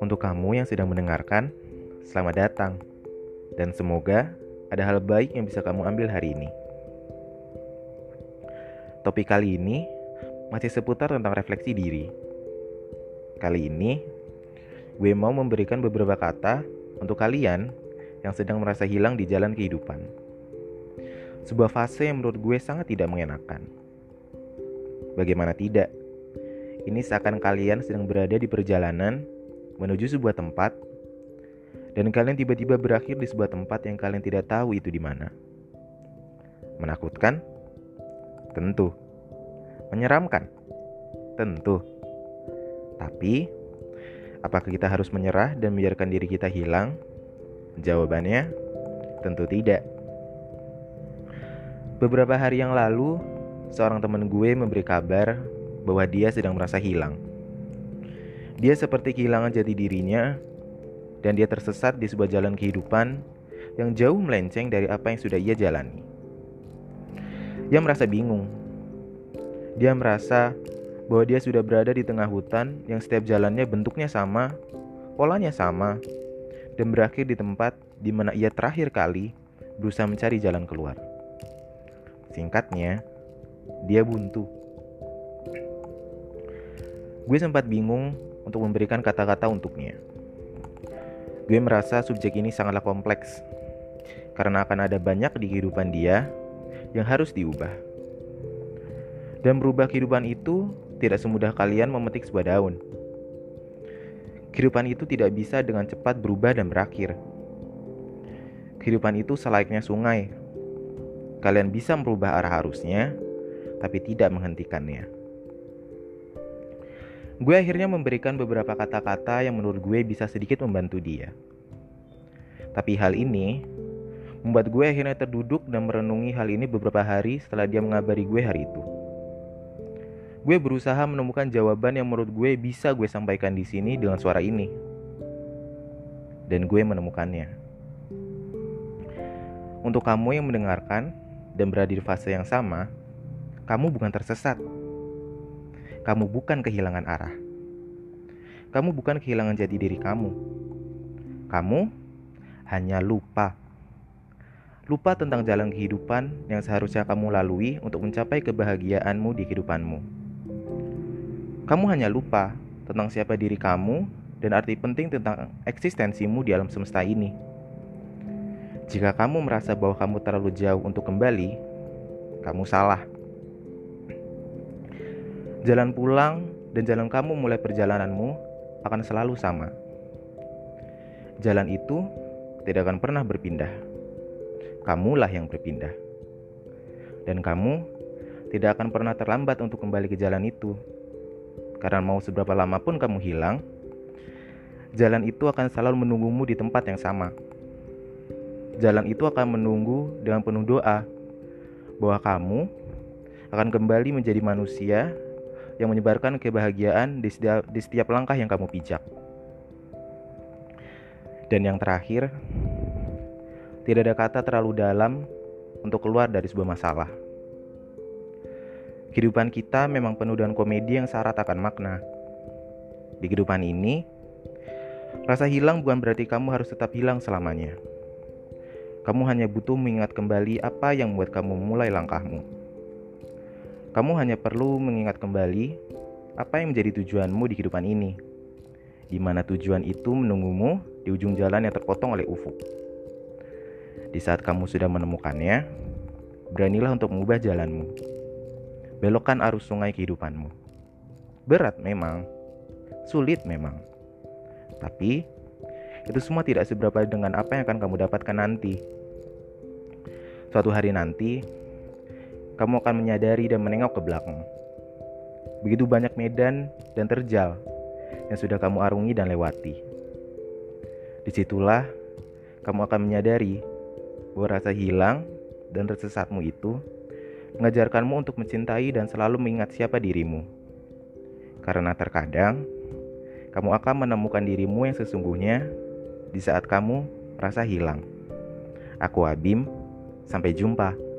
Untuk kamu yang sedang mendengarkan, selamat datang. Dan semoga ada hal baik yang bisa kamu ambil hari ini. Topik kali ini masih seputar tentang refleksi diri. Kali ini, gue mau memberikan beberapa kata untuk kalian yang sedang merasa hilang di jalan kehidupan. Sebuah fase yang menurut gue sangat tidak mengenakan. Bagaimana tidak? Ini seakan kalian sedang berada di perjalanan menuju sebuah tempat, dan kalian tiba-tiba berakhir di sebuah tempat yang kalian tidak tahu itu di mana. Menakutkan? Tentu. Menyeramkan? Tentu. Tapi, apakah kita harus menyerah dan membiarkan diri kita hilang? Jawabannya, tentu tidak. Beberapa hari yang lalu, seorang teman gue memberi kabar bahwa dia sedang merasa hilang. Dia seperti kehilangan jati dirinya dan dia tersesat di sebuah jalan kehidupan yang jauh melenceng dari apa yang sudah ia jalani. Dia merasa bingung. Dia merasa bahwa dia sudah berada di tengah hutan yang setiap jalannya bentuknya sama, polanya sama, dan berakhir di tempat di mana ia terakhir kali berusaha mencari jalan keluar. Singkatnya, dia buntu. Gue sempat bingung untuk memberikan kata-kata untuknya. Gue merasa subjek ini sangatlah kompleks, karena akan ada banyak di kehidupan dia yang harus diubah. Dan merubah kehidupan itu tidak semudah kalian memetik sebuah daun. Kehidupan itu tidak bisa dengan cepat berubah dan berakhir. Kehidupan itu selayaknya sungai. Kalian bisa merubah arah arusnya, tapi tidak menghentikannya. Gue akhirnya memberikan beberapa kata-kata yang menurut gue bisa sedikit membantu dia. Tapi hal ini membuat gue akhirnya terduduk dan merenungi hal ini beberapa hari setelah dia mengabari gue hari itu. Gue berusaha menemukan jawaban yang menurut gue bisa gue sampaikan di sini dengan suara ini. Dan gue menemukannya. Untuk kamu yang mendengarkan dan berada di fase yang sama, kamu bukan tersesat kamu bukan kehilangan arah. Kamu bukan kehilangan jati diri kamu. Kamu hanya lupa. Lupa tentang jalan kehidupan yang seharusnya kamu lalui untuk mencapai kebahagiaanmu di kehidupanmu. Kamu hanya lupa tentang siapa diri kamu dan arti penting tentang eksistensimu di alam semesta ini. Jika kamu merasa bahwa kamu terlalu jauh untuk kembali, kamu salah. Jalan pulang dan jalan kamu mulai perjalananmu akan selalu sama. Jalan itu tidak akan pernah berpindah. Kamulah yang berpindah. Dan kamu tidak akan pernah terlambat untuk kembali ke jalan itu. Karena mau seberapa lama pun kamu hilang, jalan itu akan selalu menunggumu di tempat yang sama. Jalan itu akan menunggu dengan penuh doa bahwa kamu akan kembali menjadi manusia yang menyebarkan kebahagiaan di setiap, di setiap langkah yang kamu pijak. Dan yang terakhir, tidak ada kata terlalu dalam untuk keluar dari sebuah masalah. Kehidupan kita memang penuh dengan komedi yang syarat akan makna. Di kehidupan ini, rasa hilang bukan berarti kamu harus tetap hilang selamanya. Kamu hanya butuh mengingat kembali apa yang membuat kamu mulai langkahmu. Kamu hanya perlu mengingat kembali apa yang menjadi tujuanmu di kehidupan ini, di mana tujuan itu menunggumu di ujung jalan yang terpotong oleh ufuk. Di saat kamu sudah menemukannya, beranilah untuk mengubah jalanmu. Belokkan arus sungai kehidupanmu. Berat memang, sulit memang, tapi itu semua tidak seberapa dengan apa yang akan kamu dapatkan nanti. Suatu hari nanti, kamu akan menyadari dan menengok ke belakang. Begitu banyak medan dan terjal yang sudah kamu arungi dan lewati. Di situlah kamu akan menyadari bahwa rasa hilang dan tersesatmu itu mengajarkanmu untuk mencintai dan selalu mengingat siapa dirimu. Karena terkadang kamu akan menemukan dirimu yang sesungguhnya di saat kamu merasa hilang. Aku Abim, sampai jumpa.